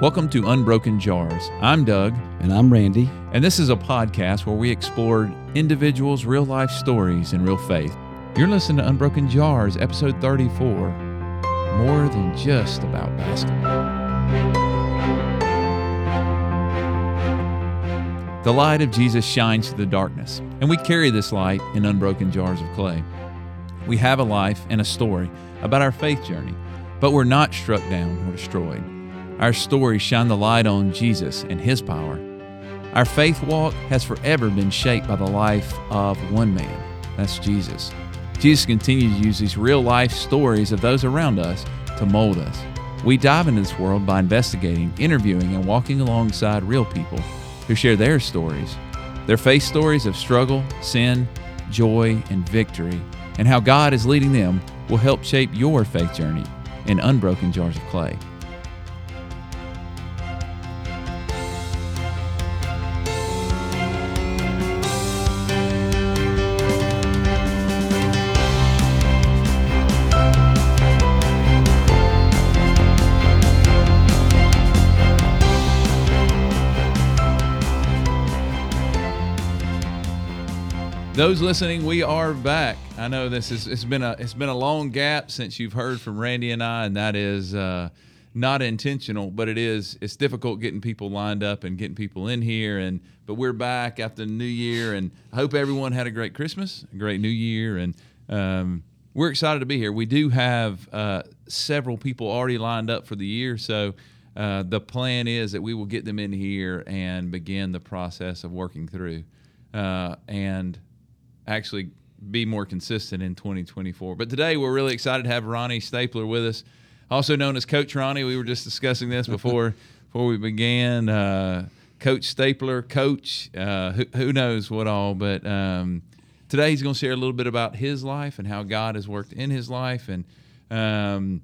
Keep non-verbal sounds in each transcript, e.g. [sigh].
Welcome to Unbroken Jars. I'm Doug, And I'm Randy. and this is a podcast where we explore individuals' real life stories and real faith. You're listening to Unbroken Jars, episode 34 More Than Just About Basketball. The light of Jesus shines through the darkness, and we carry this light in unbroken jars of clay. We have a life and a story about our faith journey, but we're not struck down or destroyed. Our stories shine the light on Jesus and His power. Our faith walk has forever been shaped by the life of one man. That's Jesus. Jesus continues to use these real life stories of those around us to mold us. We dive into this world by investigating, interviewing, and walking alongside real people who share their stories, their faith stories of struggle, sin, joy, and victory, and how God is leading them will help shape your faith journey in unbroken jars of clay. Those listening, we are back. I know this is it's been a it's been a long gap since you've heard from Randy and I, and that is uh, not intentional, but it is it's difficult getting people lined up and getting people in here. And but we're back after the new year, and I hope everyone had a great Christmas, a great New Year, and um, we're excited to be here. We do have uh, several people already lined up for the year, so. Uh, the plan is that we will get them in here and begin the process of working through. Uh, and actually be more consistent in 2024. But today we're really excited to have Ronnie Stapler with us, also known as Coach Ronnie. We were just discussing this before [laughs] before we began. Uh, Coach Stapler, Coach, uh, who, who knows what all. But um, today he's going to share a little bit about his life and how God has worked in his life and. Um,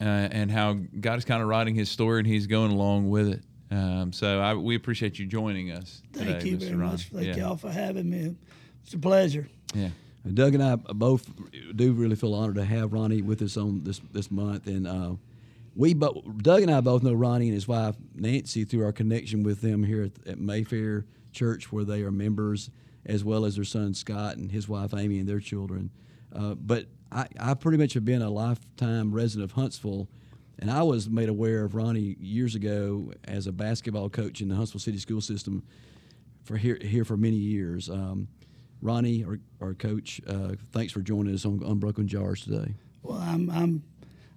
uh, and how God is kind of writing His story, and He's going along with it. Um, so I, we appreciate you joining us. Thank today, you Mr. very Ron. much. Thank yeah. y'all for having me. It's a pleasure. Yeah. Doug and I both do really feel honored to have Ronnie with us on this this month, and uh, we both Doug and I both know Ronnie and his wife Nancy through our connection with them here at, at Mayfair Church, where they are members, as well as their son Scott and his wife Amy and their children. Uh, but I, I pretty much have been a lifetime resident of Huntsville, and I was made aware of Ronnie years ago as a basketball coach in the Huntsville City School System for here here for many years. Um, Ronnie, our, our coach, uh, thanks for joining us on Unbroken Jars today. Well, I'm I'm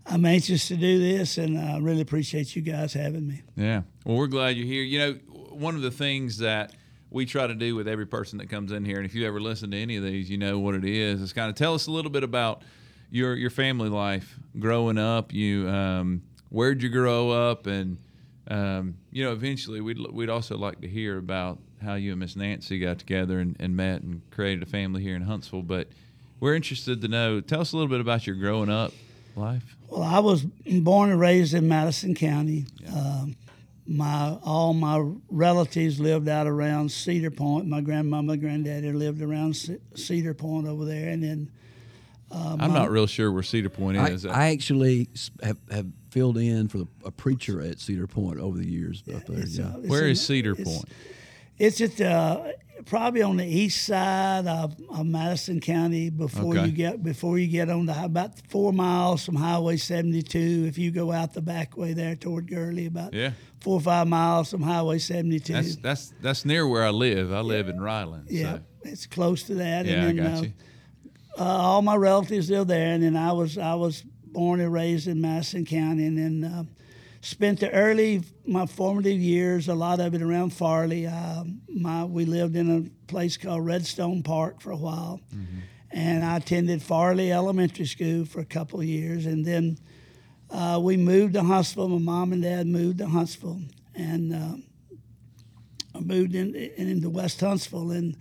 I'm anxious to do this, and I really appreciate you guys having me. Yeah. Well, we're glad you're here. You know, one of the things that we try to do with every person that comes in here, and if you ever listen to any of these, you know what it is. Is kind of tell us a little bit about your your family life growing up. You um, where'd you grow up, and um, you know, eventually we'd we'd also like to hear about how you and Miss Nancy got together and, and met and created a family here in Huntsville. But we're interested to know. Tell us a little bit about your growing up life. Well, I was born and raised in Madison County. Um, my all my relatives lived out around Cedar Point. My grandmama, and granddaddy lived around C- Cedar Point over there, and then I'm not real sure where Cedar Point is. I actually have, have filled in for a preacher at Cedar Point over the years up there. Yeah. uh, it's where in- is Cedar it's- Point? It's at uh, probably on the east side of, of Madison County before Okay. you get before you get on the about four miles from Highway 72. If you go out the back way there toward Gurley, about Yeah. four or five miles from Highway 72. That's that's that's near where I live. I live in Ryland. yeah, So. it's close to that. Yeah, I and then, got uh, you. uh, all my relatives live there, and then I was I was born and raised in Madison County, and then uh, spent the early my formative years, a lot of it around Farley. Uh, my we lived in a place called Redstone Park for a while, and I attended Farley Elementary School for a couple of years, and then uh, we moved to Huntsville. My mom and dad moved to Huntsville, and uh, I moved in, in into West Huntsville, and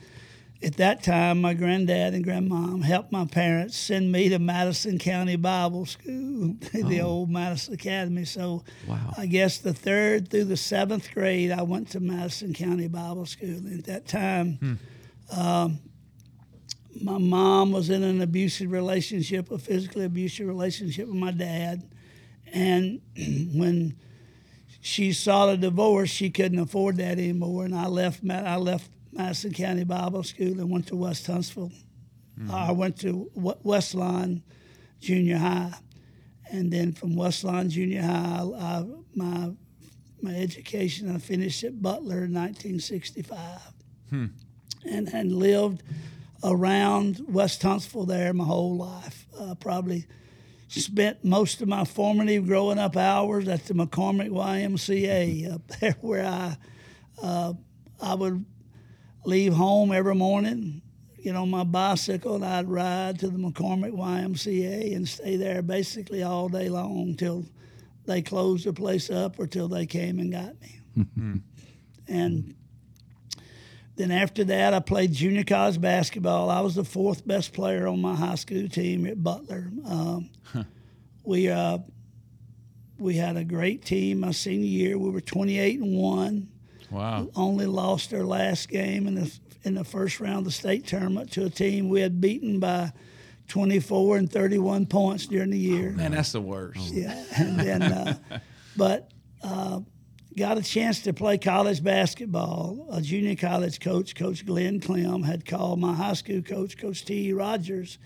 at that time, my granddad and grandmom helped my parents send me to Madison County Bible School, [laughs] the old Madison Academy. So, Wow. I guess the third through the seventh grade, I went to Madison County Bible School. And at that time, um, my mom was in an abusive relationship, a physically abusive relationship with my dad, and [clears throat] when she sought a divorce. She couldn't afford that anymore, and I left. I left Madison County Bible School and went to West Huntsville. I went to W- Westlawn Junior High, and then from Westlawn Junior High, I, my my education I finished at Butler in 1965, and and lived around West Huntsville there my whole life. Uh, probably spent most of my formative growing up hours at the McCormick YMCA up [laughs] there, where I uh, I would leave home every morning, get on my bicycle, and I'd ride to the McCormick YMCA and stay there basically all day long till they closed the place up or till they came and got me. and then after that, I played junior college basketball. I was the fourth best player on my high school team at Butler. Um, We uh, we had a great team my senior year. We were 28 and one Wow. only lost their last game in the in the first round of the state tournament to a team we had beaten by 24 and 31 points during the year. Man, that's the worst. Yeah, and then, uh, [laughs] but uh, got a chance to play college basketball. A junior college coach, Coach Glenn Clem, had called my high school coach, Coach T. E. Rogers,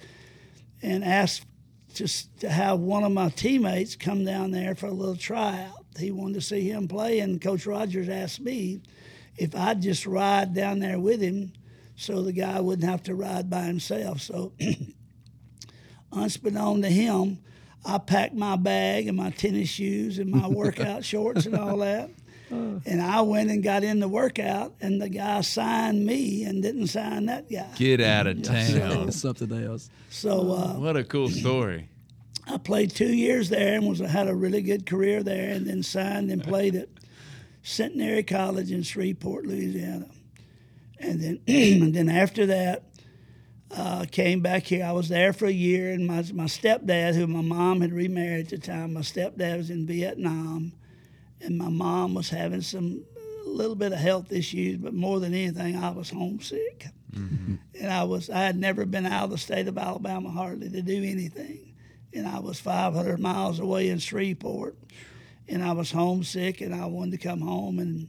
and asked to, to have one of my teammates come down there for a little tryout. He wanted to see him play, and Coach Rogers asked me if I'd just ride down there with him so the guy wouldn't have to ride by himself. So [clears throat] unbeknown to him, I packed my bag and my tennis shoes and my workout [laughs] shorts and all that. [laughs] And I went and got in the workout, and the guy signed me and didn't sign that guy. Get out of [laughs] town. something else. So uh, What a cool story. I played two years there and was had a really good career there, and then signed and played at Centenary College in Shreveport, Louisiana. And then, [clears throat] and then after that, uh, came back here. I was there for a year, and my my stepdad, who my mom had remarried at the time, my stepdad was in Vietnam, and my mom was having some a little bit of health issues, but more than anything, I was homesick. And I was I had never been out of the state of Alabama hardly to do anything, and I was 500 miles away in Shreveport, and I was homesick, and I wanted to come home, and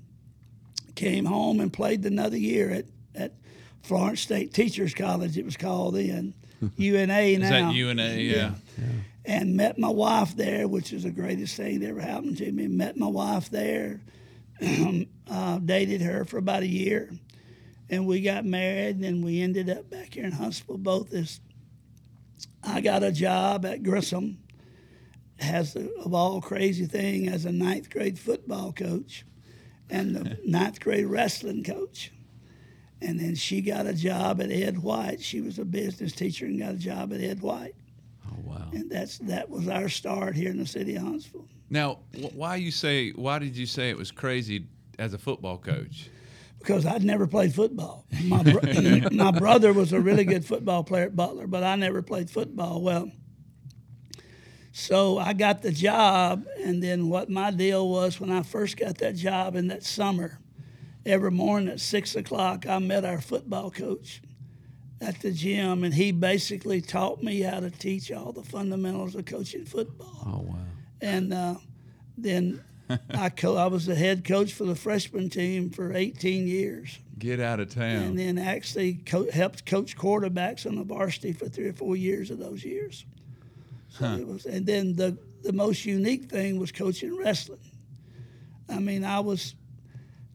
came home and played another year at at Florence State Teachers College. It was called then. [laughs] UNA Is that UNA? Yeah. and met my wife there, which is the greatest thing that ever happened to me. Met my wife there, [clears throat] uh, dated her for about a year, and we got married. And we ended up back here in Huntsville. Both as I got a job at Grissom, has the, of all crazy thing as a ninth grade football coach, and the [laughs] ninth grade wrestling coach. And then she got a job at Ed White. She was a business teacher and got a job at Ed White Oh wow. and that's that was our start here in the city of Huntsville. Now, why you say? Why did you say it was crazy as a football coach? Because I'd never played football. My bro- [laughs] my brother was a really good football player at Butler, but I never played football. Well, so I got the job, and then what my deal was when I first got that job in that summer, every morning at six o'clock, I met our football coach at the gym, and he basically taught me how to teach all the fundamentals of coaching football. Oh wow. and uh, then I co- I was the head coach for the freshman team for 18 years, Get out of town. and then actually co- helped coach quarterbacks on the varsity for three or four years of those years. So it was, and then the the most unique thing was coaching wrestling. I mean, I was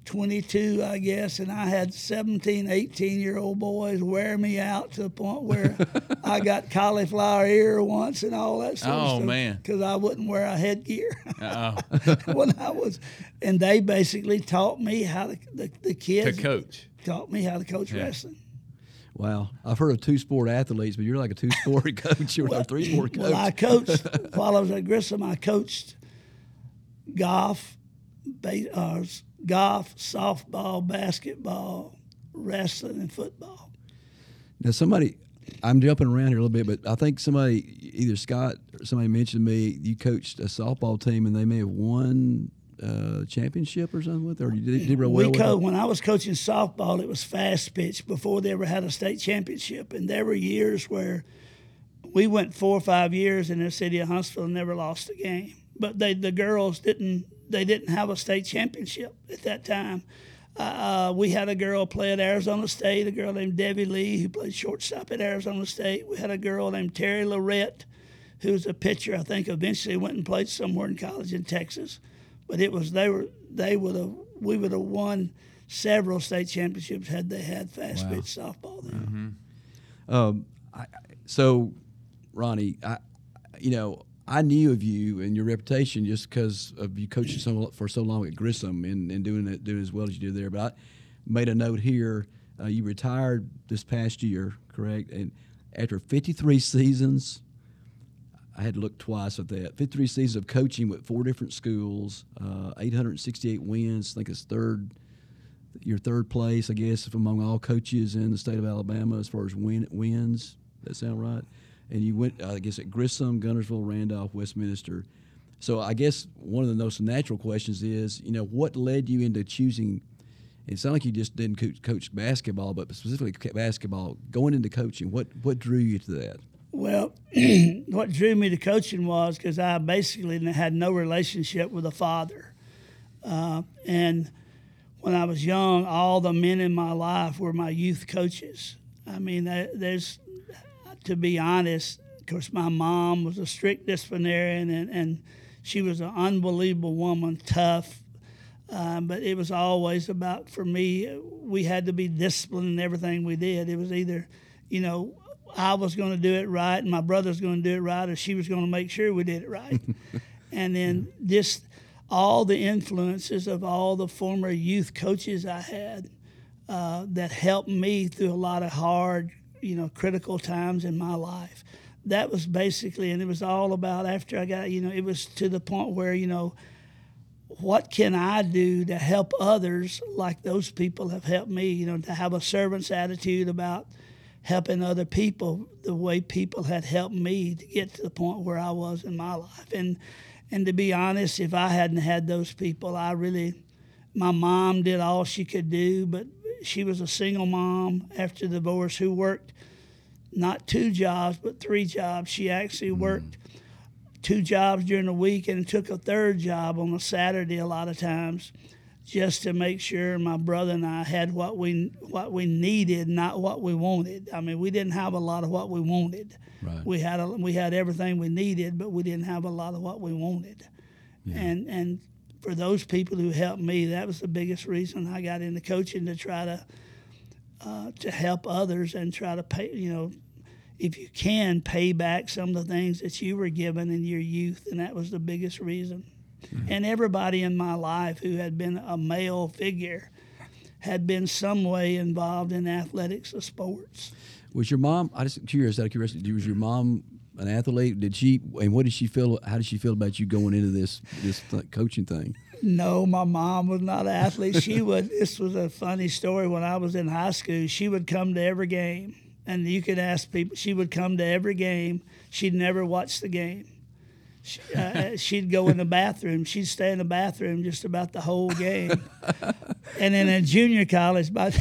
22, I guess, and I had 17, 18 year old boys wear me out to the point where [laughs] I got cauliflower ear once and all that sort of Oh, stuff. man. Because I wouldn't wear a headgear Oh, [laughs] when I was, and they basically taught me how to, the, the to kids coach. taught me how to coach Yeah. wrestling. Wow. I've heard of two sport athletes, but you're like a two sport [laughs] coach. You're a three sport coach. Well, I coached while I was at Grissom. I coached golf, ba- uh, golf, softball, basketball, wrestling, and football. Now, somebody, I'm jumping around here a little bit, but I think somebody, either Scott or somebody mentioned to me, you coached a softball team and they may have won uh, championship or something with, it, or you did, did real well we co- when I was coaching softball, it was fast pitch before they ever had a state championship, and there were years where we went four or five years in the city of Huntsville and never lost a game. But they, the girls didn't they didn't have a state championship at that time. Uh, we had a girl play at Arizona State, a girl named Debbie Lee who played shortstop at Arizona State. We had a girl named Terry Lorette, who was a pitcher. I think eventually went and played somewhere in college in Texas, but it was they were they would have we would have won several state championships had they had fast Wow. pitch softball then. Um, I, I- so, Ronnie, I, you know, I knew of you and your reputation just because of you coaching so, for so long at Grissom and, and doing it doing as well as you did there. But I made a note here. Uh, you retired this past year, correct? And after 53 seasons, I had to look twice at that. 53 seasons of coaching with four different schools, uh, 868 wins. I think it's third, your third place, I guess, among all coaches in the state of Alabama as far as win, wins. That sound right? And you went, I guess, at Grissom, Guntersville, Randolph, Westminster. So I guess one of the most natural questions is, you know, what led you into choosing? It sounded like you just didn't coach, basketball, but specifically basketball. Going into coaching, what what drew you to that? Well, [clears throat] what drew me to coaching was because I basically had no relationship with a father. Uh, and when I was young, all the men in my life were my youth coaches. I mean, there's, to be honest, of course, my mom was a strict disciplinarian and, and she was an unbelievable woman, tough. Um, but it was always about, for me, we had to be disciplined in everything we did. It was either, you know, I was going to do it right and my brother's going to do it right, or she was going to make sure we did it right. [laughs] and then just all the influences of all the former youth coaches I had uh, that helped me through a lot of hard, you know, critical times in my life. That was basically, and it was all about after I got, you know, it was to the point where, you know, what can I do to help others like those people have helped me, you know, to have a servant's attitude about helping other people the way people had helped me to get to the point where I was in my life. And and to be honest, if I hadn't had those people, I really my mom did all she could do, but she was a single mom after the divorce who worked not two jobs but three jobs. She actually mm. worked two jobs during the week and took a third job on a Saturday a lot of times just to make sure my brother and I had what we what we needed, not what we wanted. I mean, we didn't have a lot of what we wanted. Right. We had a, we had everything we needed, but we didn't have a lot of what we wanted. And and for those people who helped me, that was the biggest reason I got into coaching to try to uh, to help others and try to pay. You know, if you can pay back some of the things that you were given in your youth, and that was the biggest reason. And everybody in my life who had been a male figure had been some way involved in athletics or sports. Was your mom? I just curious out of curiosity. Was your mom an athlete? Did she? And what did she feel? How did she feel about you going into this this th- coaching thing? No, my mom was not an athlete. She would. [laughs] This was a funny story. When I was in high school, she would come to every game, and you could ask people. She would come to every game. She'd never watch the game. She, uh, [laughs] she'd go in the bathroom. She'd stay in the bathroom just about the whole game. [laughs] and then in junior college, my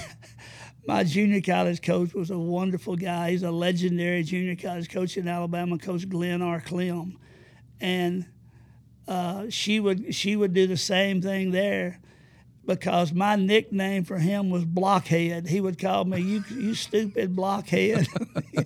my junior college coach was a wonderful guy. He's a legendary junior college coach in Alabama, Coach Glenn R. Clem, and uh, she would she would do the same thing there because my nickname for him was blockhead. He would call me you you stupid blockhead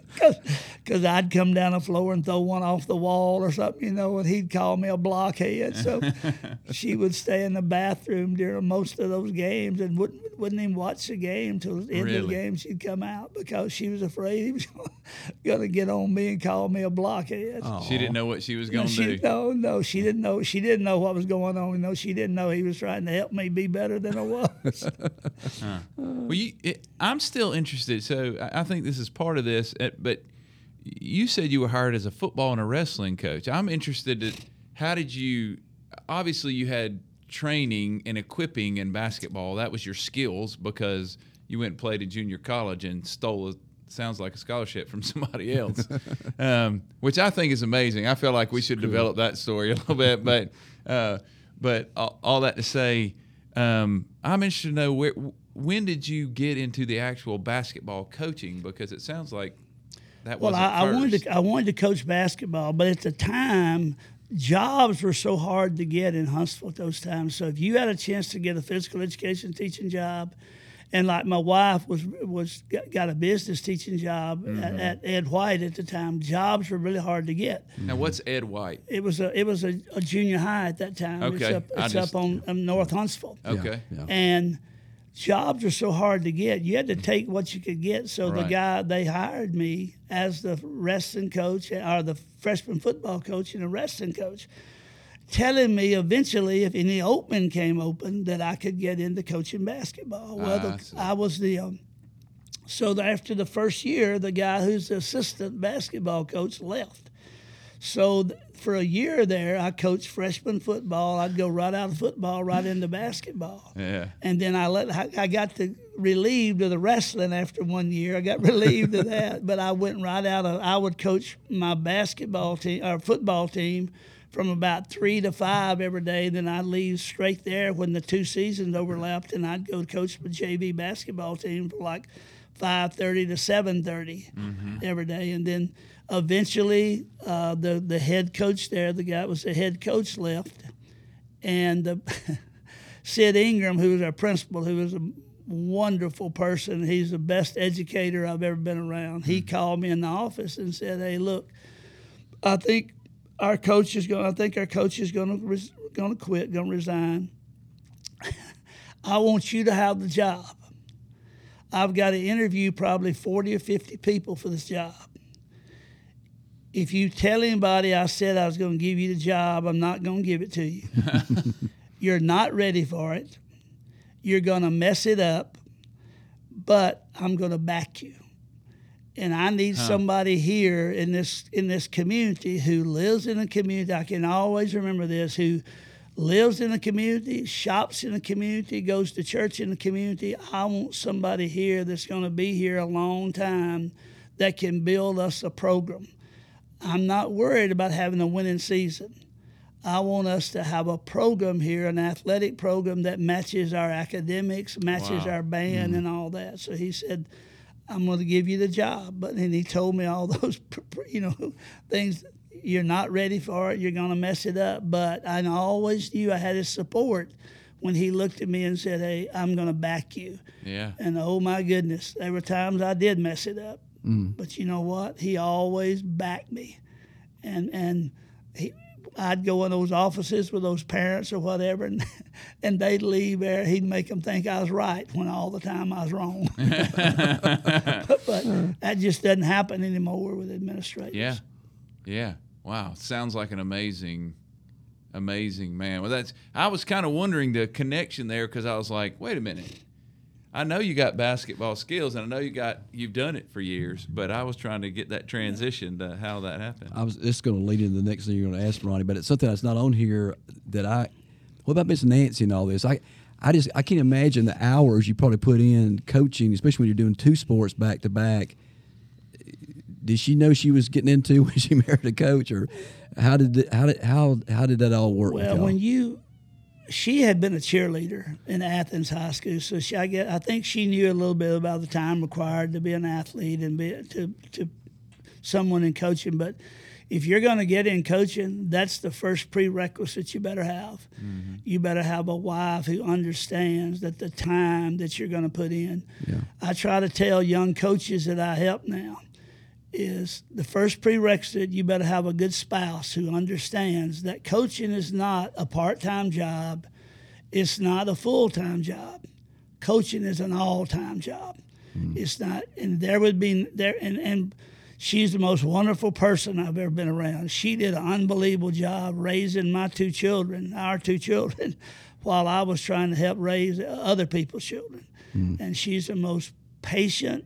[laughs] because I'd come down the floor and throw one off the wall or something, you know, and he'd call me a blockhead. So [laughs] she would stay in the bathroom during most of those games and wouldn't wouldn't even watch the game till the end of the game. She'd come out because she was afraid he was [laughs] going to get on me and call me a blockhead. She didn't know what she was going to do. no, no, she didn't know. She didn't know what was going on. No, she didn't know he was trying to help me be better than I was. [laughs] Well, you, it, I'm still interested. So I I think this is part of this. uh, But you said you were hired as a football and a wrestling coach. I'm interested in how did you? Obviously, you had training and equipping in basketball. That was your skills because you went and played at junior college and stole a sounds like a scholarship from [laughs] somebody else, [laughs] um, which I think is amazing. I feel like we should develop that story a little bit. But uh, but all, all that to say, um, I'm interested to know where when did you get into the actual basketball coaching? Because it sounds like that Well, wasn't I, I wanted to I wanted to coach basketball, but at the time, jobs were so hard to get in Huntsville at those times. So if you had a chance to get a physical education teaching job, and like my wife was was got a business teaching job mm-hmm. at, at, Ed White at the time. Jobs were really hard to get. Now, what's Ed White? It was a it was a, a junior high at that time. Okay, it's up, it's just, up on, on, North Huntsville. Okay, yeah, yeah. and jobs are so hard to get. You had to take what you could get. So right. the guy they hired me as the wrestling coach or the freshman football coach and the wrestling coach telling me eventually if any opening came open that I could get into coaching basketball. Well, the, I, I was the um, so the, after the first year, the guy who's the assistant basketball coach left. So th- for a year there, I coached freshman football. I'd go right out of football right into basketball. Yeah. And then I let I, I got to relieved of the wrestling after one year. I got [laughs] relieved of that, but I went right out of. I would coach my basketball team or football team from about three to five every day. Then I'd leave straight there when the two seasons overlapped, and I'd go coach the JV basketball team for like five thirty to seven thirty mm-hmm. every day, and then eventually uh, the the head coach there, the guy was the head coach, left, and uh, [laughs] Sid Ingram, who was our principal, who was a wonderful person. He's the best educator I've ever been around. He mm-hmm. called me in the office and said, "Hey, look, I think our coach is going. I think our coach is going to res, going to quit, going to resign. [laughs] I want you to have the job. I've got to interview probably forty or fifty people for this job. If you tell anybody I said I was going to give you the job, I'm not going to give it to you. [laughs] You're not ready for it. You're going to mess it up, but I'm going to back you and I need huh. somebody here in this in this community who lives in a community. I can always remember this who lives in a community, shops in a community, goes to church in the community. I want somebody here that's going to be here a long time that can build us a program. I'm not worried about having a winning season. I want us to have a program here, an athletic program that matches our academics, matches wow. our band, mm-hmm. and all that. So he said, I'm going to give you the job. But then he told me all [laughs] those, you know, things. You're not ready for it. You're going to mess it up. But I always knew I had his support when he looked at me and said, "Hey, I'm going to back you." Yeah. And oh my goodness, there were times I did mess it up. Mm. But you know what? He always backed me, and and he I'd go in those offices with those parents or whatever, and, [laughs] and they'd leave there. He'd make them think I was right when all the time I was wrong. but, [laughs] [laughs] but, that just doesn't happen anymore with administrators. Yeah, yeah. Wow, sounds like an amazing, amazing man. Well, that's. I was kind of wondering the connection there because I was like, wait a minute I know you got basketball skills, and I know you got you've done it for years. But I was trying to get that transition to how that happened. I was. It's going to lead into the next thing you're going to ask Ronnie, but it's something that's not on here that I. What about Miss Nancy and all this? I, I just I can't imagine the hours you probably put in coaching, especially when you're doing two sports back to back. Did she know she was getting into [laughs] when she married a coach, or how did how did how how did that all work? Well, when you she had been a cheerleader in Athens High School, so she, I get, I think she knew a little bit about the time required to be an athlete and be to to someone in coaching. But if you're going to get in coaching, that's the first prerequisite you better have. Mm-hmm. You better have a wife who understands that the time that you're going to put in. Yeah. I try to tell young coaches that I help now is the first prerequisite you better have a good spouse who understands that coaching is not a part-time job. It's not a full-time job. Coaching is an all-time job. Mm. it's not and there would be there and, and she's the most wonderful person i've ever been around. She did an unbelievable job raising my two children our two children [laughs] while i was trying to help raise other people's children. Mm. and she's the most patient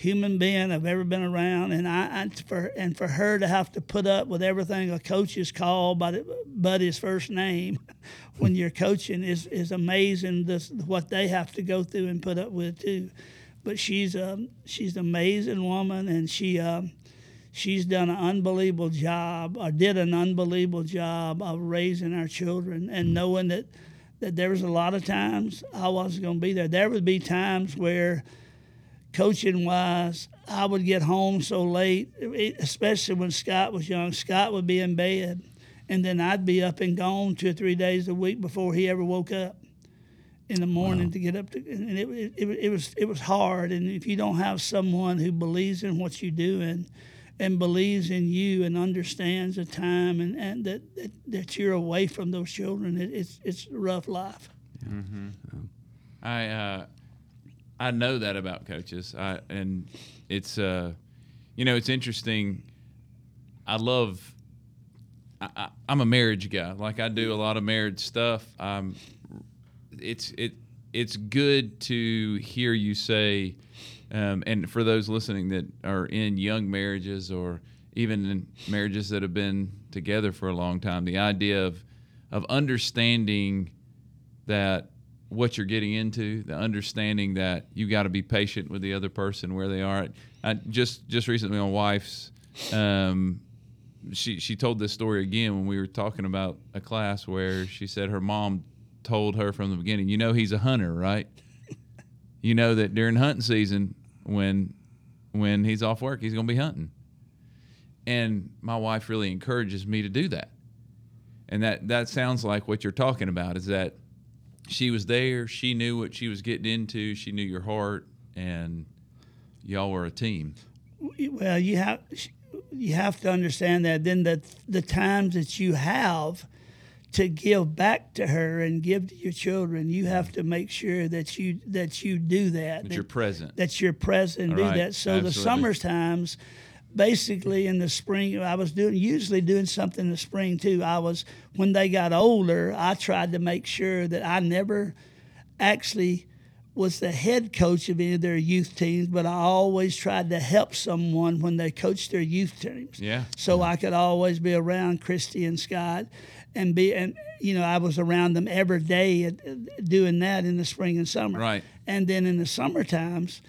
human being I've ever been around, and I, I, for and for her to have to put up with everything a coach is called by the, but his first name [laughs] when you're coaching is is amazing. This what they have to go through and put up with too. But she's a um, she's an amazing woman, and she. Um, she's done an unbelievable job, or did an unbelievable job of raising our children, and knowing that that there was a lot of times I wasn't going to be there. There would be times where coaching wise, I would get home so late, especially when Scott was young. Scott would be in bed, and then I'd be up and gone two or three days a week before he ever woke up in the morning wow. to get up to, and it, it, it, it, was it was hard. And if you don't have someone who believes in what you're doing and believes in you and understands the time and, and that, that, that you're away from those children, it, it's it's a rough life. Mm-hmm. I uh, I know that about coaches, I, and it's uh, you know it's interesting. I love. I, am a marriage guy. Like I do a lot of marriage stuff. I'm it's it it's good to hear you say, um, and for those listening that are in young marriages or even in marriages that have been together for a long time, the idea of of understanding that what you're getting into, the understanding that you got to be patient with the other person where they are. I just just recently, my wife's, um, she she told this story again when we were talking about a class where she said her mom told her from the beginning, you know he's a hunter, right? [laughs] you know that during hunting season when when he's off work, he's to be hunting. And my wife really encourages me to do that. And that that sounds like what you're talking about is that she was there, she knew what she was getting into, she knew your heart and y'all were a team. Well, you have you have to understand that then the the times that you have to give back to her and give to your children, you have to make sure that you that you do that. That, that you're present. That you're present and do right. that. So Absolutely. the summer times, basically in the spring, I was doing usually doing something in the spring too. I was when they got older, I tried to make sure that I never actually was the head coach of any of their youth teams, but I always tried to help someone when they coached their youth teams. Yeah. So yeah. I could always be around Christy and Scott and be and you know I was around them every day doing that in the spring and summer. Right. And then in the summer times,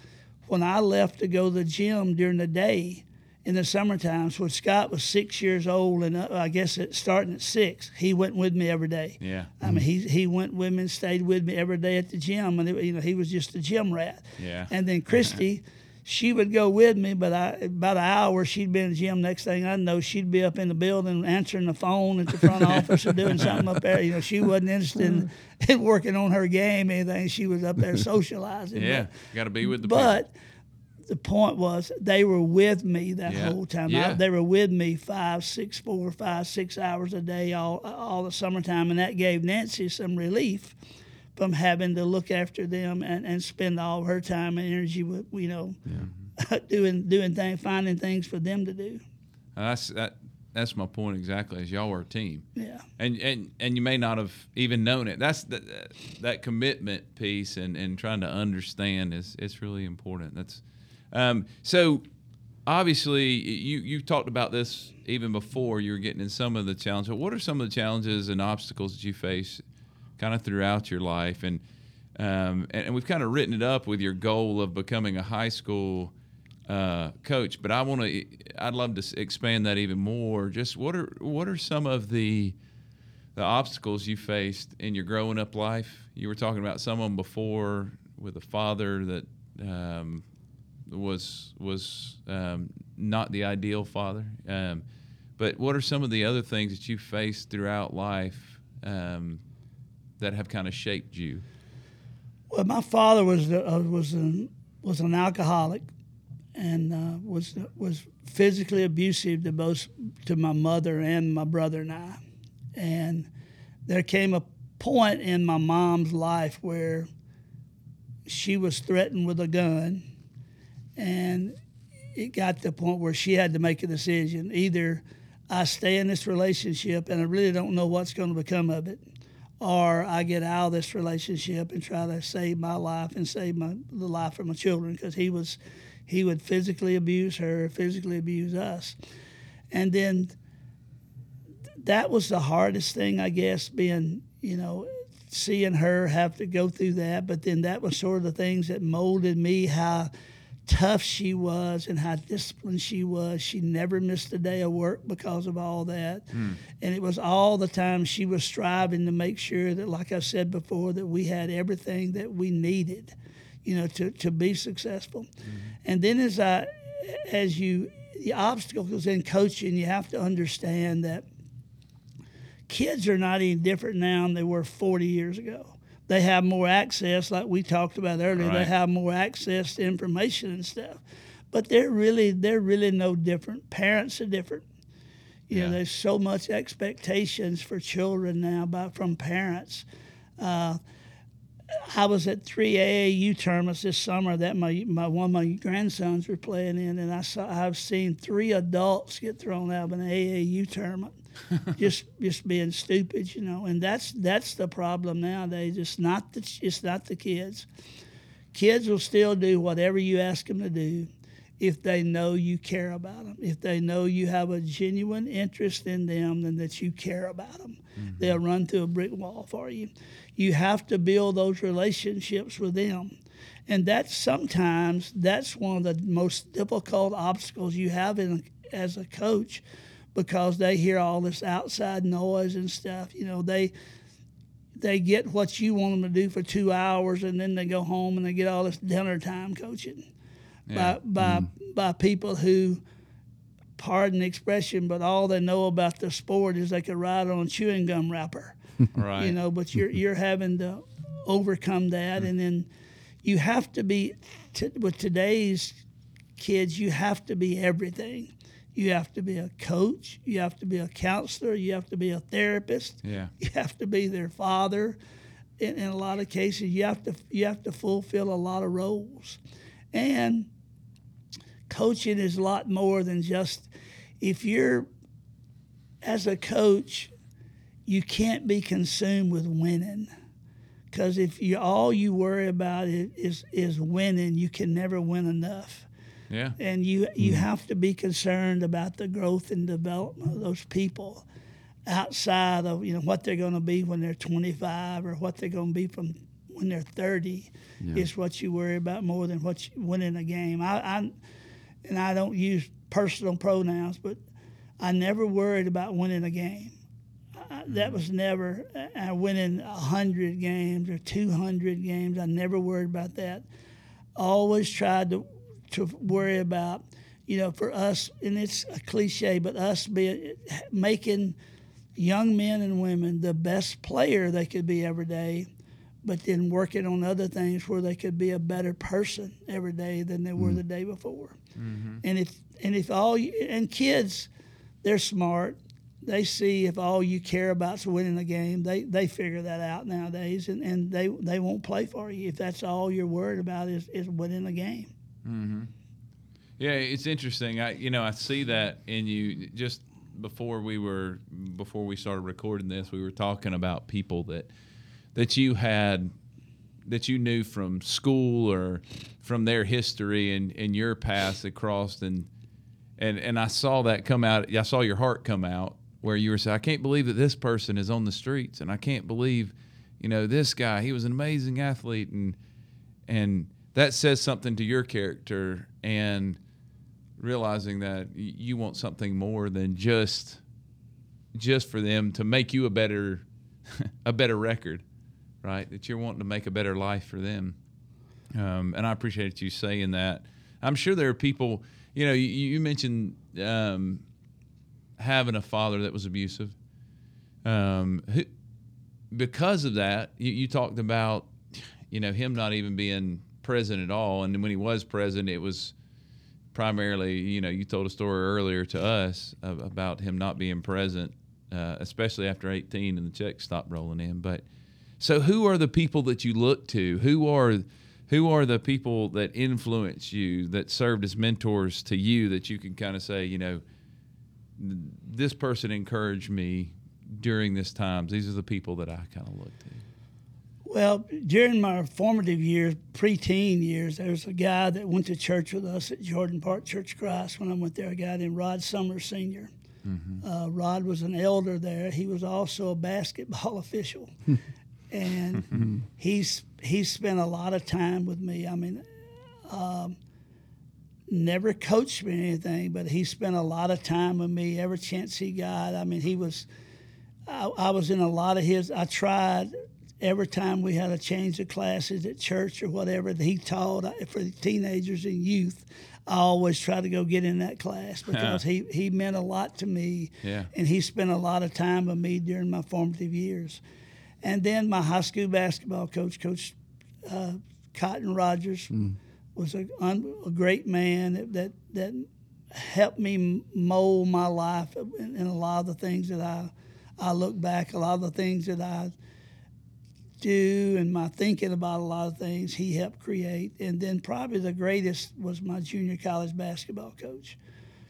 when I left to go to the gym during the day, in the summer times when Scott was six years old and uh, I guess it starting at six, he went with me every day. Yeah. I mean, he he went with me and stayed with me every day at the gym, and it, you know he was just a gym rat. Yeah. And then Christy she would go with me, but I, about an hour she'd be in the gym. Next thing I know, she'd be up in the building answering the phone at the front [laughs] office or doing something up there. You know, she wasn't interested in, in [laughs] working on her game anything. She was up there socializing. Yeah, got to be with the. But people. The point was they were with me that yeah. whole time. Yeah. I, they were with me five, six, four, five, six hours a day all all the summertime, and that gave Nancy some relief from having to look after them and, and spend all her time and energy with you know yeah. [laughs] doing doing things finding things for them to do uh, that's that that's my point exactly is y'all were a team yeah and and and you may not have even known it that's the, that commitment piece and and trying to understand is it's really important that's um, so obviously you you talked about this even before you were getting in some of the challenges what are some of the challenges and obstacles that you face kind of throughout your life, and um, and, and, we've kind of written it up with your goal of becoming a high school uh, coach. But I want to, I'd love to expand that even more. Just what are what are some of the the obstacles you faced in your growing up life? You were talking about some of them before with a father that um, was was um, not the ideal father. Um, but what are some of the other things that you faced throughout life um, that have kind of shaped you? Well, my father was uh, was an was an alcoholic, and uh, was was physically abusive to both to my mother and my brother and I, and there came a point in my mom's life where she was threatened with a gun, and it got to the point where she had to make a decision: either I stay in this relationship, and I really don't know what's going to become of it or I get out of this relationship and try to save my life and save my the life of my children because he was he would physically abuse her, physically abuse us, and then that was the hardest thing I guess being you know seeing her have to go through that, but then that was sort of the things that molded me how tough she was and how disciplined she was. She never missed a day of work because of all that. Mm. And it was all the time she was striving to make sure that, like I said before, that we had everything that we needed, you know, to, to be successful. Mm-hmm. And then as I, as you, the obstacles in coaching, you have to understand that kids are not any different now than they were 40 years ago. They have more access, like we talked about earlier. They have more access to information and stuff. But they're really they're really no different. Parents are different. You Yeah. know, there's so much expectations for children now by from parents. Uh, I was at three AAU tournaments this summer that my, my one of my grandsons were playing in, and I saw I've seen three adults get thrown out of an AAU tournament, [laughs] just just being stupid, you know. And that's that's the problem nowadays. It's not the it's not the kids. Kids will still do whatever you ask them to do if they know you care about them, if they know you have a genuine interest in them and that you care about them. Mm-hmm. They'll run through a brick wall for you. You have to build those relationships with them. And that's sometimes that's one of the most difficult obstacles you have in, as a coach because they hear all this outside noise and stuff. You know, they they get what you want them to do for two hours and then they go home and they get all this dinner time coaching Yeah. by by mm. by people who pardon the expression but all they know about the sport is they could ride on a chewing gum wrapper [laughs] Right. you know but you're [laughs] you're having to overcome that and then you have to be t- with today's kids you have to be everything you have to be a coach. You have to be a counselor. You have to be a therapist. Yeah. you have to be their father. In, in a lot of cases you have to you have to fulfill a lot of roles. And coaching is a lot more than just if you're as a coach you can't be consumed with winning. Because if you all you worry about is, is is winning you can never win enough Yeah. and you you mm-hmm. have to be concerned about the growth and development of those people outside of you know what they're going to be when they're 25 or what they're going to be from when they're 30 is what you worry about more than what you winning a game. I, I and I don't use personal pronouns but I never worried about winning a game. I, that mm-hmm. was never I winning 100 games or 200 games. I never worried about that. Always tried to to worry about, you know, for us, and it's a cliche, but us being making young men and women the best player they could be every day, but then working on other things where they could be a better person every day than they were mm-hmm. the day before. Mm-hmm. And if and if all you, and kids, they're smart. They see if all you care about is winning a game, they, they figure that out nowadays, and, and they they won't play for you if that's all you're worried about is, is winning a game. Mm-hmm. Yeah, it's interesting. I you know I see that in you. Just before we were before we started recording this, we were talking about people that that you had that you knew from school or from their history and and your past across and and and I saw that come out. I saw your heart come out where you were saying, "I can't believe that this person is on the streets, and I can't believe, you know, this guy. He was an amazing athlete, and and that says something to your character and realizing that you want something more than just just for them to make you a better [laughs] a better record right? That you're wanting to make a better life for them. Um, and i appreciate you saying that. I'm sure there are people you know you, you mentioned um, having a father that was abusive. Um, who, because of that you, you talked about you know him not even being present at all. And when he was present it was primarily you know you told a story earlier to us about him not being present uh, especially after 18 and the checks stopped rolling in. But so who are the people that you look to? Who are who are the people that influence you that served as mentors to you that you can kind of say you know this person encouraged me during this time. These are the people that i kind of look to Well, during my formative years, preteen years, there was a guy that went to church with us at Jordan Park Church Christ when I went there, a guy named Rod Summers Sr. Uh, Rod was an elder there. He was also a basketball [laughs] official. and [laughs] he's he spent a lot of time with me. I mean, um, never coached me or anything, but he spent a lot of time with me every chance he got. I mean, he was I, I was in a lot of his. I tried every time we had a change of classes at church or whatever that he taught I- for teenagers and youth. I always try to go get in that class [laughs] because he, he meant a lot to me. Yeah. And he spent a lot of time with me during my formative years. And then my high school basketball coach, Coach uh, Cotton Rogers, hmm. was a, un, a great man that, that, that helped me mold my life uh, in, in a lot of the things that I, I look back, a lot of the things that I do and my thinking about a lot of things he helped create. And then probably the greatest was my junior college basketball coach,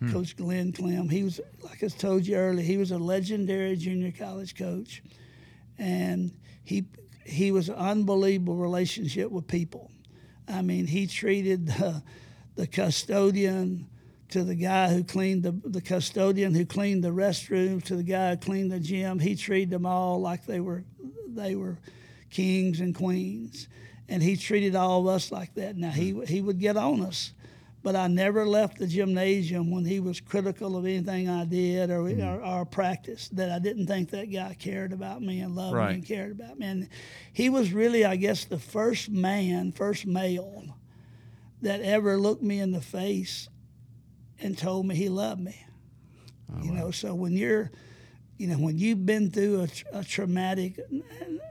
hmm. Coach Glenn Clem. He was, like I told you earlier, he was a legendary junior college coach. And he, he was an unbelievable relationship with people. I mean, he treated the, the custodian to the guy who cleaned the, the custodian who cleaned the restrooms to the guy who cleaned the gym. He treated them all like they were they were kings and queens, and he treated all of us like that. Now he he would get on us, but I never left the gymnasium when he was critical of anything I did or mm-hmm. or, or practice. That I didn't think that guy cared about me and loved Right. me and cared about me. And he was really, I guess, the first man, first male that ever looked me in the face and told me he loved me. Oh, you know, so when you're, you know, when you've been through a, a traumatic,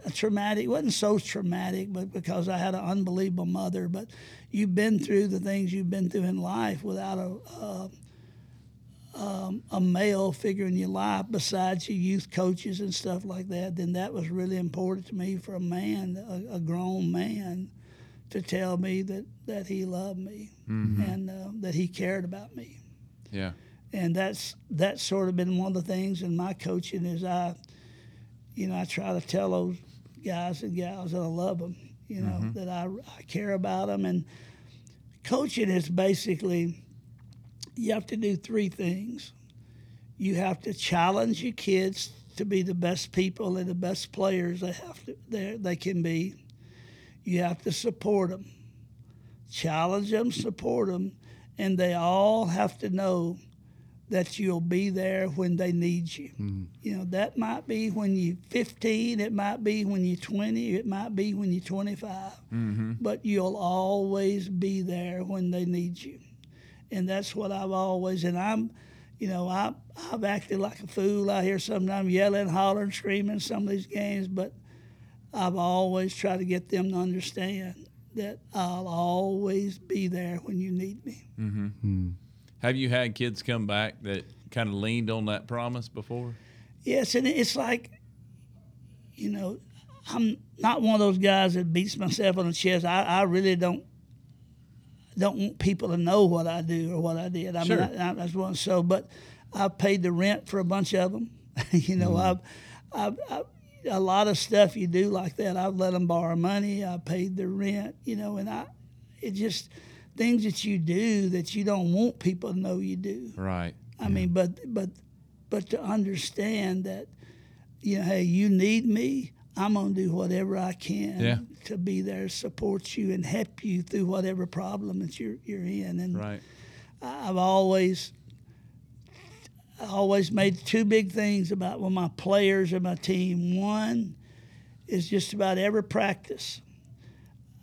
a traumatic, wasn't so traumatic, but because I had an unbelievable mother, but you've been through the things you've been through in life without a, a, um, a male figure in your life besides your youth coaches and stuff like that, then that was really important to me for a man, a, a grown man, to tell me that, that he loved me and uh, that he cared about me Yeah. And that's that's sort of been one of the things in my coaching is I, you know, I try to tell those guys and gals that I love them, you know, mm-hmm. that I, I care about them, and coaching is basically you have to do three things. You have to challenge your kids to be the best people and the best players they have to they they can be. You have to support them, challenge them, support them, and they all have to know that you'll be there when they need you. Mm. You know, that might be when you're 15, it might be when you're 20, it might be when you're 25, mm-hmm. but you'll always be there when they need you. And that's what I've always, and I'm, you know, I, I've acted like a fool out here sometimes, yelling, hollering, screaming some of these games, but I've always tried to get them to understand that I'll always be there when you need me. Mm-hmm. Hmm. Have you had kids come back that kind of leaned on that promise before? Yes, and it's like, you know, I'm not one of those guys that beats myself on the chest. I, I really don't don't want people to know what I do or what I did. I Sure. mean, I, I, that's one. So, but I've paid the rent for a bunch of them. [laughs] you know, mm-hmm. I've, I've, I've a lot of stuff you do like that. I've let them borrow money. I paid the rent. You know, and I, it just things that you do that you don't want people to know you do. Right. I mean, but but but to understand that, you know, hey, you need me. I'm gonna do whatever I can Yeah. to be there, support you, and help you through whatever problem that you're you're in. And Right. I've always I always made two big things about when my players and my team. One is just about every practice.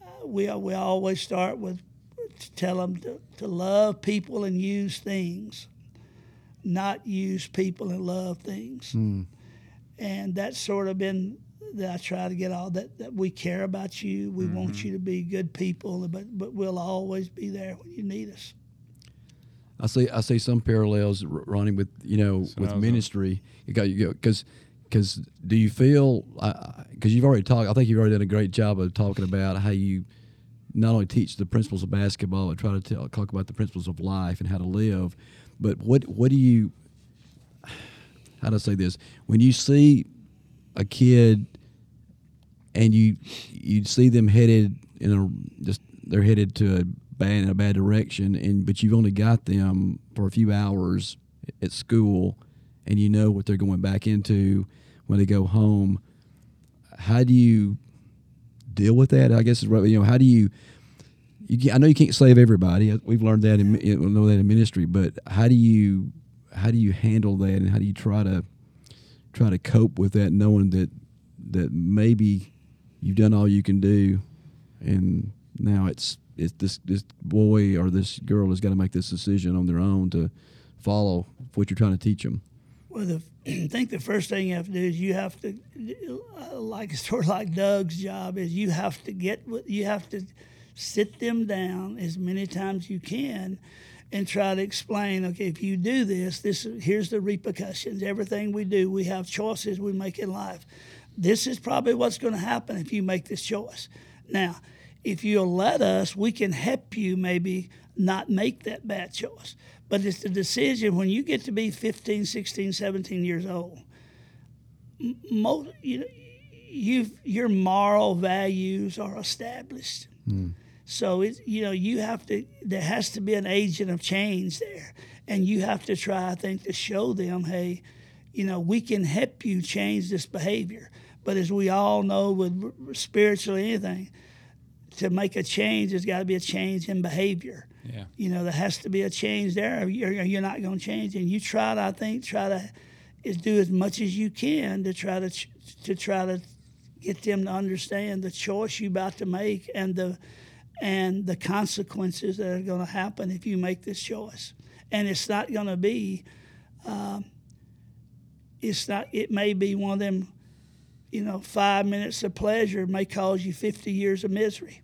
Uh, we we always start with to tell them to, to love people and use things, not use people and love things. Hmm. And that's sort of been that I try to get all that that we care about you. We mm-hmm. want you to be good people, but but we'll always be there when you need us. I see I see some parallels Ronnie, with you know what I with was ministry. You you because because do you feel because you've already talked? I think you've already done a great job of talking about how you not only teach the principles of basketball, but try to tell, talk about the principles of life and how to live. But what what do you? How do I say this? When you see a kid and you you see them headed in a just they're headed to a bad in a bad direction and but you've only got them for a few hours at school and you know what they're going back into when they go home how do you deal with that i guess is right you know how do you you I know you can't save everybody. Uh, we've learned that in know that in ministry. But how do you how do you handle that, and how do you try to try to cope with that, knowing that that maybe you've done all you can do, and now it's it's this this boy or this girl has got to make this decision on their own to follow what you're trying to teach them. Well, the, [clears throat] I think the first thing you have to do is you have to, like sort of like Doug's job, is you have to get with you have to sit them down as many times you can and try to explain okay if you do this this here's the repercussions. Everything we do we have choices we make in life. This is probably what's going to happen if you make this choice. Now if you'll let us we can help you maybe not make that bad choice but it's the decision when you get to be 15 16 17 years old most you know you your moral values are established mm. So it's you know you have to there has to be an agent of change there, and you have to try I think to show them hey, you know we can help you change this behavior. But as we all know with spiritually anything, to make a change, there's got to be a change in behavior. Yeah. You know there has to be a change there. You're, you're not going to change, and you try to I think try to is do as much as you can to try to to try to get them to understand the choice you're about to make and the and the consequences that are going to happen if you make this choice. And it's not going to be, um, it's not, it may be one of them, you know, five minutes of pleasure may cause you 50 years of misery.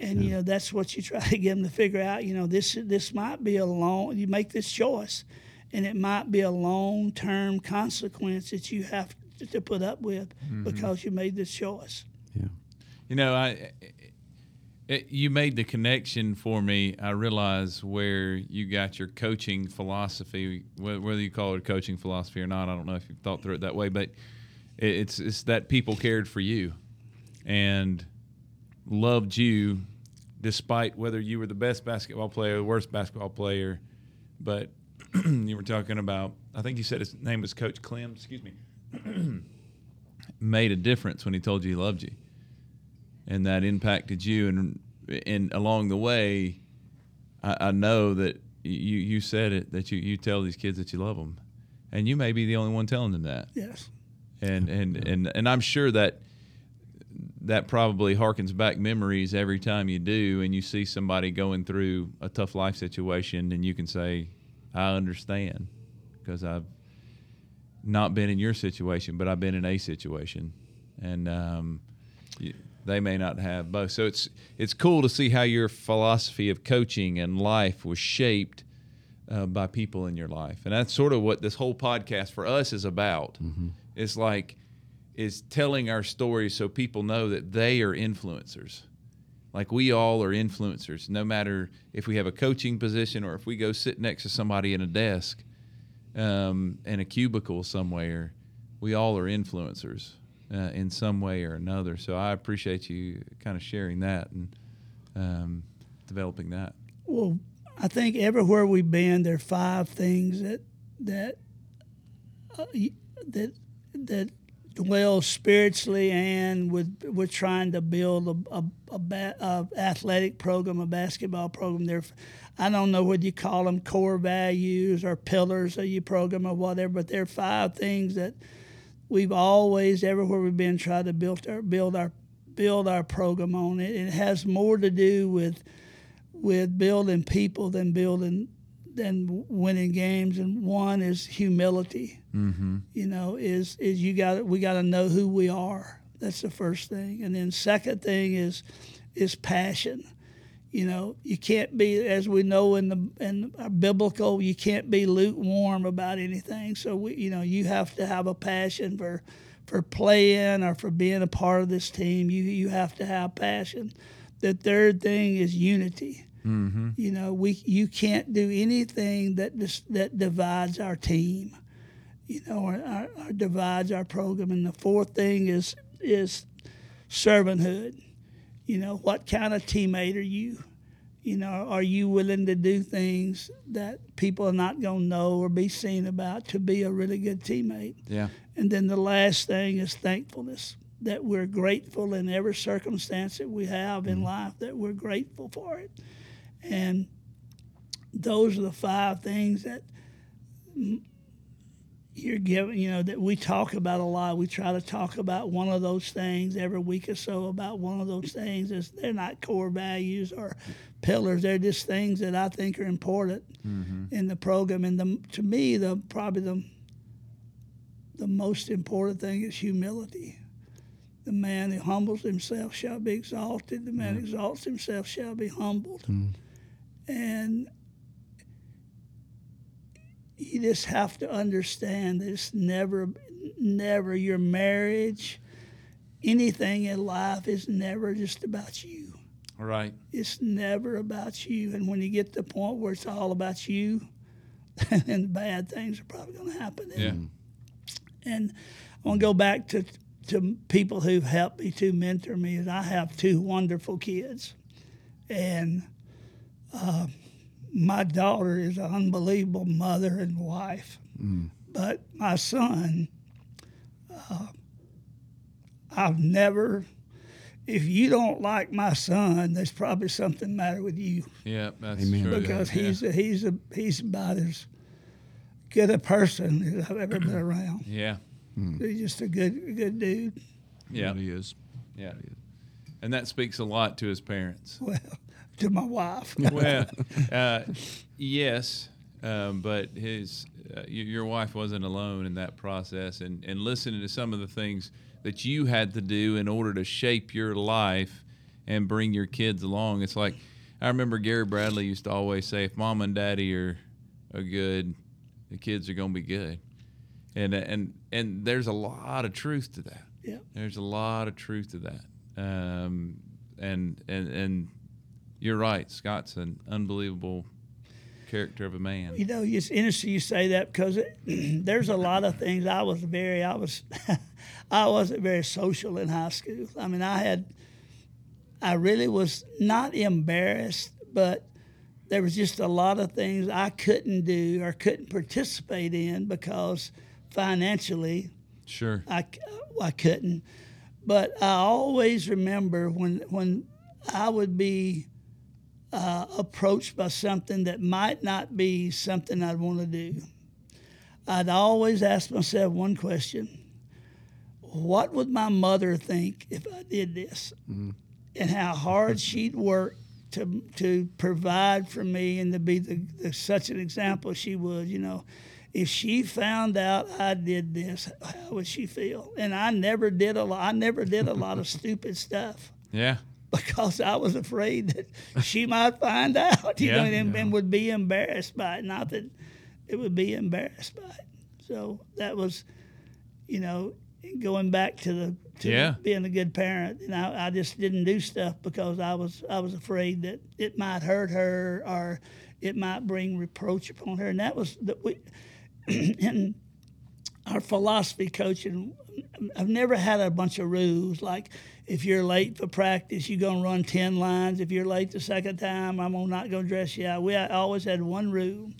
And, yeah. you know, that's what you try to get them to figure out. You know, this, this might be a long, you make this choice, and it might be a long term consequence that you have to put up with mm-hmm. because you made this choice. Yeah. You know, I it, you made the connection for me. I realize where you got your coaching philosophy, whether you call it a coaching philosophy or not. I don't know if you've thought through it that way, but it's it's that people cared for you and loved you despite whether you were the best basketball player, or the worst basketball player. But [clears throat] you were talking about, I think you said his name was Coach Clem. Excuse me. [clears throat] made a difference when he told you he loved you and that impacted you and and along the way I, I, know that you you said it that you you tell these kids that you love them and you may be the only one telling them that yes and and and, and I'm sure that that probably harkens back memories every time you do and you see somebody going through a tough life situation and you can say I understand because I've not been in your situation but I've been in a situation and um, they may not have both. So it's it's cool to see how your philosophy of coaching and life was shaped uh, by people in your life, and that's sort of what this whole podcast for us is about. Mm-hmm. It's like is telling our stories so people know that they are influencers. Like we all are influencers, no matter if we have a coaching position or if we go sit next to somebody in a desk, um, in a cubicle somewhere. We all are influencers uh, in some way or another. So I appreciate you kind of sharing that and um, developing that. Well, I think everywhere we've been, there are five things that that uh, that that dwell spiritually and with we're trying to build a, a, a, ba- a, athletic program, a basketball program. There, I don't know what you call them, core values or pillars of your program or whatever, but there are five things that we've always everywhere we've been tried to build our build our build our program on it. It has more to do with with building people than building than winning games. And one is humility. Mm-hmm. You know, is is you got to, we got to know who we are. That's the first thing. And then second thing is is passion. You know, you can't be, as we know in the in our biblical, you can't be lukewarm about anything. So we, you know, you have to have a passion for for playing or for being a part of this team. You you have to have passion. The third thing is unity. Mm-hmm. You know, we you can't do anything that dis, that divides our team. You know, our, or, or divides our program. And the fourth thing is is servanthood you know, what kind of teammate are you? You know, are you willing to do things that people are not going to know or be seen about to be a really good teammate? Yeah. And then the last thing is thankfulness that we're grateful in every circumstance that we have in mm-hmm. life, that we're grateful for it. And those are the five things that you're giving, you know, that we talk about a lot. We try to talk about one of those things every week or so about one of those things. It's, they're not core values or pillars. They're just things that I think are important mm-hmm. in the program. And the, to me, the probably the the most important thing is humility. The man who humbles himself shall be exalted. The man who exalts himself shall be humbled. Mm. And you just have to understand that it's never, never your marriage, anything in life is never just about you. Right. It's never about you. And when you get to the point where it's all about you, [laughs] then bad things are probably going to happen. And, Yeah. and I want to go back to to people who've helped me to mentor me. Is I have two wonderful kids, and uh, my daughter is an unbelievable mother and wife. But my son, uh, I've never. If you don't like my son, there's probably something matter with you Yeah. That's Amen. true. because yeah. he's a, he's a, he's about as good a person as I've ever been [clears throat] around. Yeah. He's just a good good dude. Yeah. he is. Yeah. And that speaks a lot to his parents. Well, to my wife. well, [laughs] uh, yes, um, but his uh, your wife wasn't alone in that process, and and listening to some of the things that you had to do in order to shape your life and bring your kids along. It's like I remember Gary Bradley used to always say, "If mom and daddy are are good, the kids are going to be good," and and and there's a lot of truth to that. Yeah. There's a lot of truth to that. Um, and and and you're right. Scott's an unbelievable character of a man. You know, it's interesting you say that because it, [clears throat] there's a lot of things. I was very, I was, [laughs] I wasn't very social in high school. I mean, I had, I really was not embarrassed, but there was just a lot of things I couldn't do or couldn't participate in because financially Sure. I, I couldn't. But I always remember when when I would be uh, approached by something that might not be something I'd want to do. I'd always ask myself one question: What would my mother think if I did this? And how hard she'd work to to provide for me and to be the, the such an example she would. You know, if she found out I did this, how would she feel? And I never did a lot. I never did a lot of [laughs] stupid stuff Yeah. Because I was afraid that she might find out, [laughs] you know, Yeah. and, and would be embarrassed by it. Not that it would be embarrassed by it. So that was, you know, going back to the to Yeah. being a good parent. And I, I just didn't do stuff because I was I was afraid that it might hurt her or it might bring reproach upon her. And that was that we [clears throat] and our philosophy coaching, I've never had a bunch of rules like if you're late for practice, you're gonna run ten lines. If you're late the second time, I'm gonna not gonna dress you out. We always had one rule,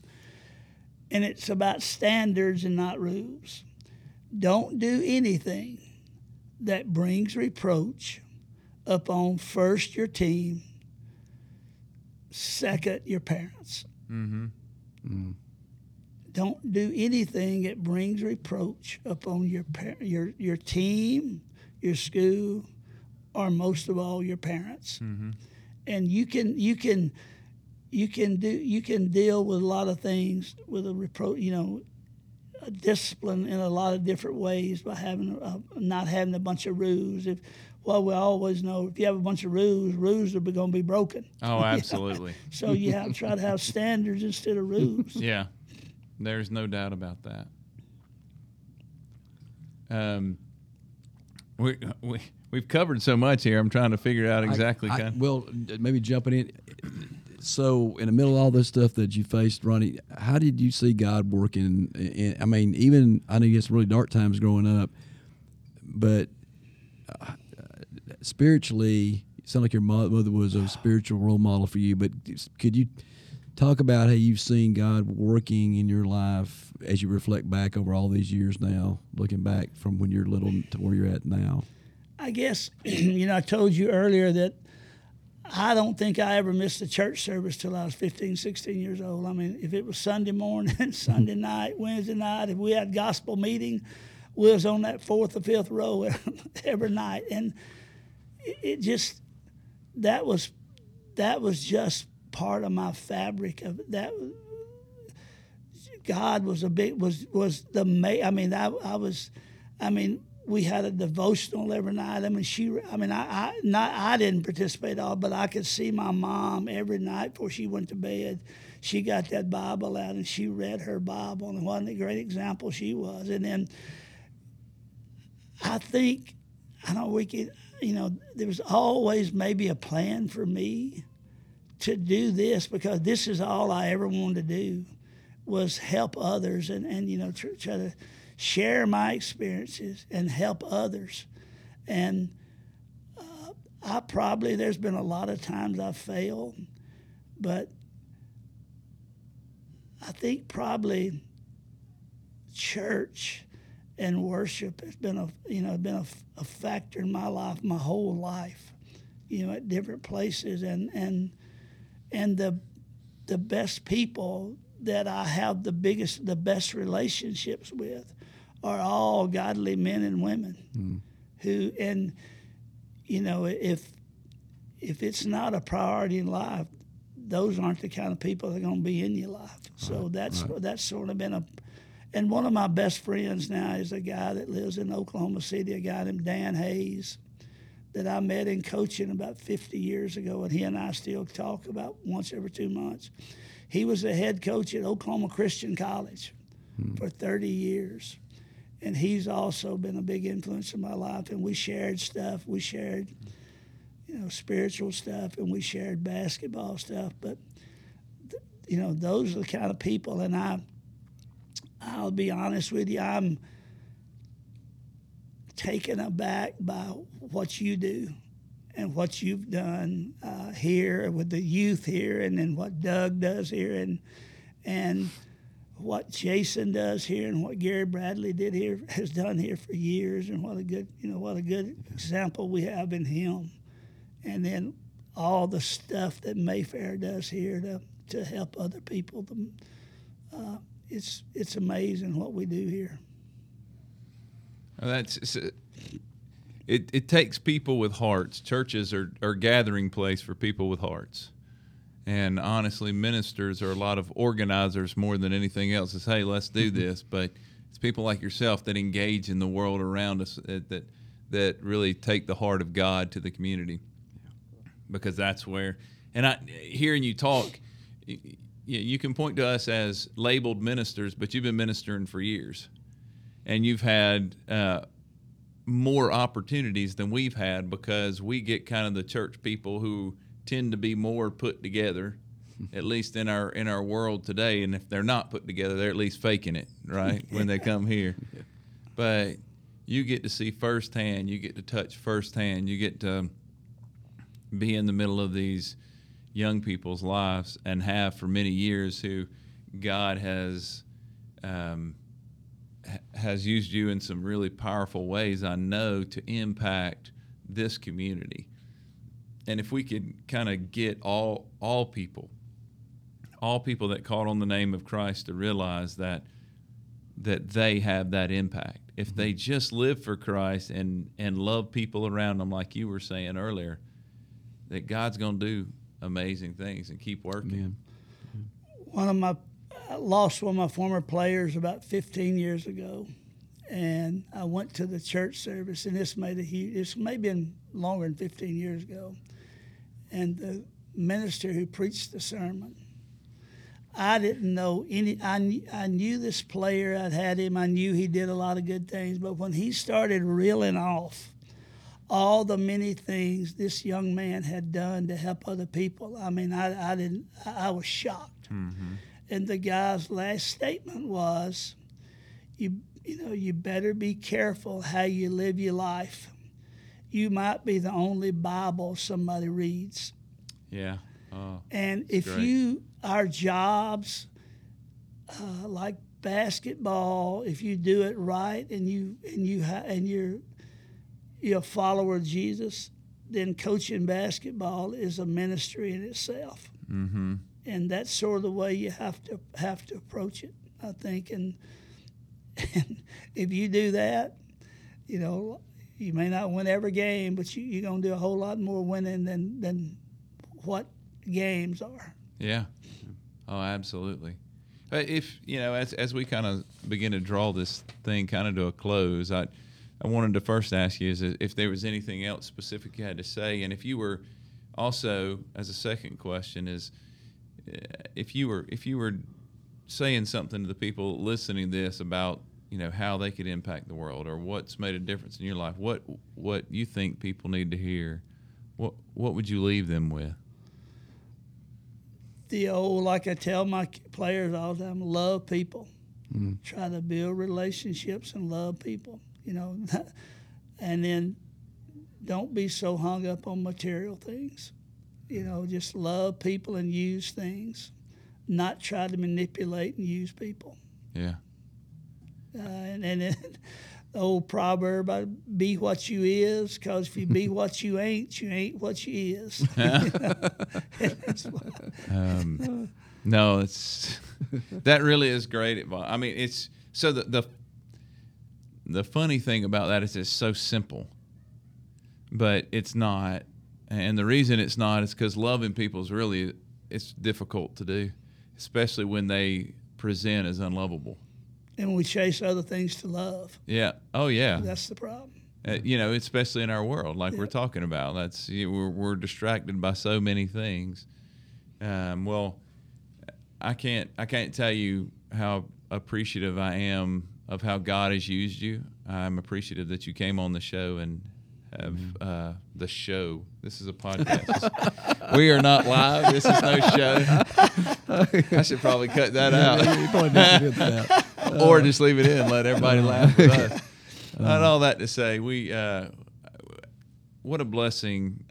and it's about standards and not rules. Don't do anything that brings reproach upon first your team, second your parents mm-hmm. Mm-hmm. don't do anything that brings reproach upon your par- your your team, your school, or most of all your parents. And you can you can you can do you can deal with a lot of things with a reproach. You know, a discipline in a lot of different ways by having a, not having a bunch of rules. If well, we always know if you have a bunch of rules, rules are going to be broken. Oh, [laughs] absolutely. So you have to try to have standards instead of rules. [laughs] yeah. There's no doubt about that. Um, we we we've covered so much here. I'm trying to figure out exactly I, I, kind. well, maybe jumping in. So, in the middle of all this stuff that you faced, Ronnie, how did you see God working? In, I mean, even I know you had some really dark times growing up, but uh, spiritually, it sounded like your mother was a spiritual role model for you. But could you talk about how you've seen God working in your life as you reflect back over all these years now, looking back from when you're little to where you're at now? I guess [clears throat] you know I told you earlier that I don't think I ever missed a church service till I was 15, 16 years old. I mean, if it was Sunday morning, [laughs] Sunday mm-hmm. night, Wednesday night, if we had gospel meeting, we was on that fourth or fifth row [laughs] every night, and it just that was that was just part of my fabric of that. God was a big was was the I mean I I was I mean we had a devotional every night. I mean, she. I mean, I, I not I didn't participate at all, but I could see my mom every night before she went to bed. She got that Bible out and she read her Bible, and what a great example she was. And then I think I don't we could. You know, there was always maybe a plan for me to do this because this is all I ever wanted to do was help others and and you know try to share my experiences and help others. And uh, I probably, there's been a lot of times I've failed, but I think probably church and worship has been a you know been a, a, factor in my life my whole life you know at different places and and and the the best people that I have the biggest the best relationships with are all godly men and women mm. who and you know if if it's not a priority in life those aren't the kind of people that are going to be in your life so right, that's right. that's sort of been a and one of my best friends now is a guy that lives in Oklahoma City a guy named Dan Hays that I met in coaching about 50 years ago and he and I still talk about once every 2 months he was the head coach at Oklahoma Christian College hmm. for 30 years and he's also been a big influence in my life. And we shared stuff. We shared, you know, spiritual stuff, and we shared basketball stuff. But you know, those are the kind of people. And I, I'll be honest with you, I'm taken aback by what you do and what you've done uh, here with the youth here, and then what Doug does here, and and what Jason does here and what Gary Bradley did here has done here for years, and what a good you know what a good example we have in him, and then all the stuff that Mayfair does here to to help other people. Uh, it's it's amazing what we do here. That's it. It takes people with hearts. Churches are are gathering place for people with hearts and honestly, ministers are a lot of organizers more than anything else. Is hey, let's do mm-hmm. this. But it's people like yourself that engage in the world around us that that, that really take the heart of God to the community, because that's where. And I hearing you talk, you can point to us as labeled ministers, but you've been ministering for years, and you've had. Uh, more opportunities than we've had because we get kind of the church people who tend to be more put together at least in our in our world today. And if they're not put together they're at least faking it right [laughs] when they come here. Yeah. but you get to see firsthand you get to touch firsthand you get to be in the middle of these young people's lives and have for many years who god has um, has used you in some really powerful ways i know to impact this community and if we could kind of get all all people all people that called on the name of Christ to realize that that they have that impact. If mm-hmm. they just live for Christ and and love people around them like you were saying earlier that God's going to do amazing things and keep working. One of my I lost one of my former players about 15 years ago and I went to the church service, and this made a huge. This may have been longer than 15 years ago, and the minister who preached the sermon. I didn't know any. I, I knew this player. I'd had him. I knew he did a lot of good things. But when he started reeling off all the many things this young man had done to help other people, I mean, I, I didn't. I was shocked. Mm-hmm. And the guy's last statement was, "You you know, you better be careful how you live your life. You might be the only Bible somebody reads. Yeah. Oh, and if great. you, our jobs, uh, like basketball, if you do it right and you and you ha- and you're you're a follower of Jesus, then coaching basketball is a ministry in itself. Mm-hmm. And that's sort of the way you have to have to approach it, I think. And, and [laughs] if you do that, you know, you may not win every game, but you, you're going to do a whole lot more winning than, than what games are. Yeah. Oh, absolutely. But if you know, as as we kind of begin to draw this thing kind of to a close, I I wanted to first ask you is if there was anything else specific you had to say, and if you were also as a second question is uh, if you were if you were saying something to the people listening to this about you know how they could impact the world or what's made a difference in your life, what what you think people need to hear, what what would you leave them with? the old, like I tell my players all the time, love people. Mm. Try to build relationships and love people, you know. [laughs] and then don't be so hung up on material things. You know, just love people and use things, not try to manipulate and use people. Yeah. Uh, and and the old proverb be what you is because if you be [laughs] what you ain't you ain't what you is. [laughs] [laughs] Um, no it's that really is great advice i mean it's so the, the the funny thing about that is it's so simple but it's not and the reason it's not is because loving people is really it's difficult to do especially when they present as unlovable and we chase other things to love. Yeah. Oh, yeah. That's the problem. Uh, you know, especially in our world, like we're talking about, that's you know, we're we're distracted by so many things. Um, well, I can't I can't tell you how appreciative I am of how God has used you. I'm appreciative that you came on the show and have mm-hmm. uh, the show. This is a podcast. [laughs] we are not live. This is no show. [laughs] I should probably cut that out. [laughs] [laughs] or just leave it in, let everybody laugh with us. Not all that to say, we uh, what a blessing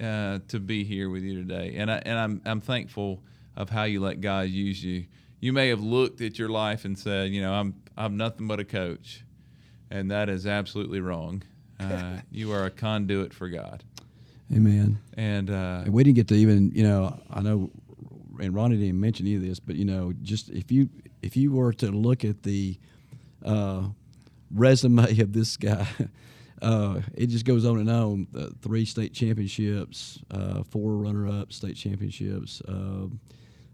uh, to be here with you today, and I and I'm I'm thankful of how you let God use you. You may have looked at your life and said, you know, I'm I'm nothing but a coach, and that is absolutely wrong. Uh, [laughs] you are a conduit for God. Amen. And, uh, and we didn't get to even, you know, I know, and Ronnie didn't mention any of this, but you know, just if you if you were to look at the uh, resume [laughs] of this guy, [laughs] uh, it just goes on and on. Uh, three state championships, uh, four runner-up state championships, uh,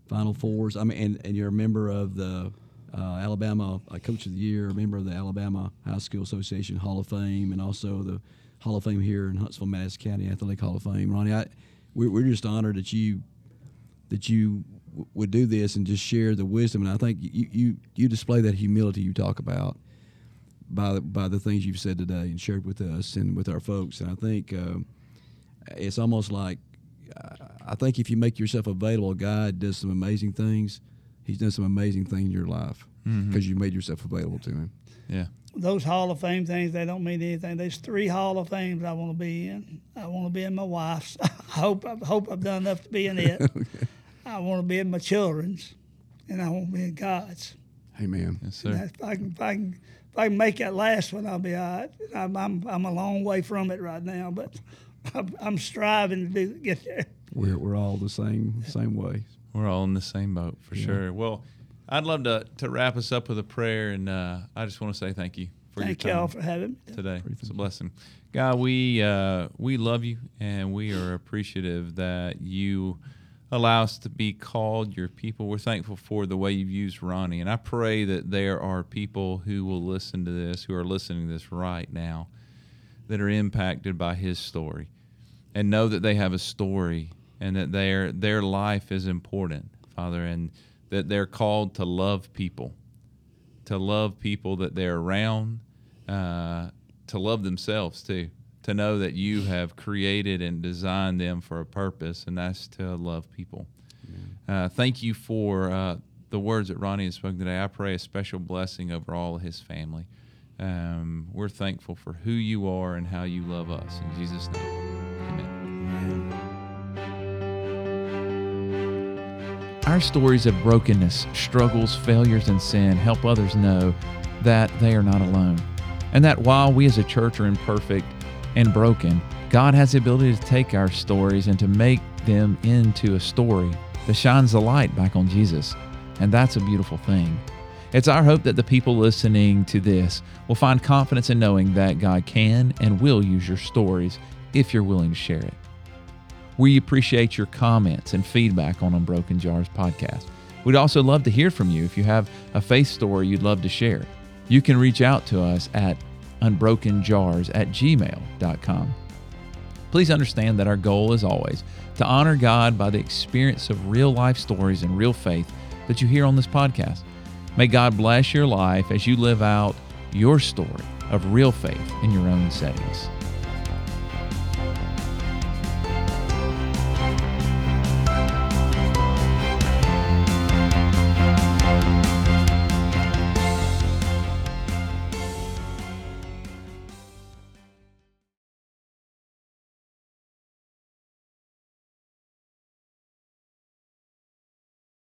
Final Fours. I mean, and, and you're a member of the uh, Alabama Coach of the Year, a member of the Alabama High School Association Hall of Fame, and also the Hall of Fame here in Huntsville, Madison County Athletic Hall of Fame. Ronnie, I, we're, we're just honored that you that you would do this and just share the wisdom. And I think you you, you display that humility you talk about by the, by the things you've said today and shared with us and with our folks. And I think uh, it's almost like I think if you make yourself available, God does some amazing things. He's done some amazing things in your life because mm-hmm. you made yourself available to Him. Yeah. Those Hall of Fame things, they don't mean anything. There's three Hall of Fames I want to be in. I want to be in my wife's. [laughs] I hope I hope I've done enough to be in it. [laughs] okay. I want to be in my children's, and I want to be in God's. Amen. Yes, sir. If I can, if I can, if I can make that last one, I'll be all right. I'm, I'm, I'm a long way from it right now, but [laughs] I'm, I'm striving to do, get there. We're, we're all the same same way. We're all in the same boat for yeah. sure. Well, I'd love to, to wrap us up with a prayer, and uh, I just want to say thank you for thank your time y'all for having me today. It's a blessing. God, we uh, we love you, and we are appreciative that you allow us to be called your people. We're thankful for the way you've used Ronnie. And I pray that there are people who will listen to this, who are listening to this right now, that are impacted by his story and know that they have a story and that their their life is important, Father, and that they're called to love people, to love people that they're around, uh, to love themselves too to know that you have created and designed them for a purpose, and that's to love people. Uh, thank you for uh, the words that Ronnie has spoken today. I pray a special blessing over all of his family. Um, we're thankful for who you are and how you love us. In Jesus' name, amen. Our stories of brokenness, struggles, failures, and sin help others know that they are not alone. And that while we as a church are imperfect, and broken, God has the ability to take our stories and to make them into a story that shines the light back on Jesus. And that's a beautiful thing. It's our hope that the people listening to this will find confidence in knowing that God can and will use your stories if you're willing to share it. We appreciate your comments and feedback on Unbroken Jars podcast. We'd also love to hear from you if you have a faith story you'd love to share. You can reach out to us at unbrokenjars at gmail.com. Please understand that our goal is always to honor God by the experience of real life stories and real faith that you hear on this podcast. May God bless your life as you live out your story of real faith in your own settings.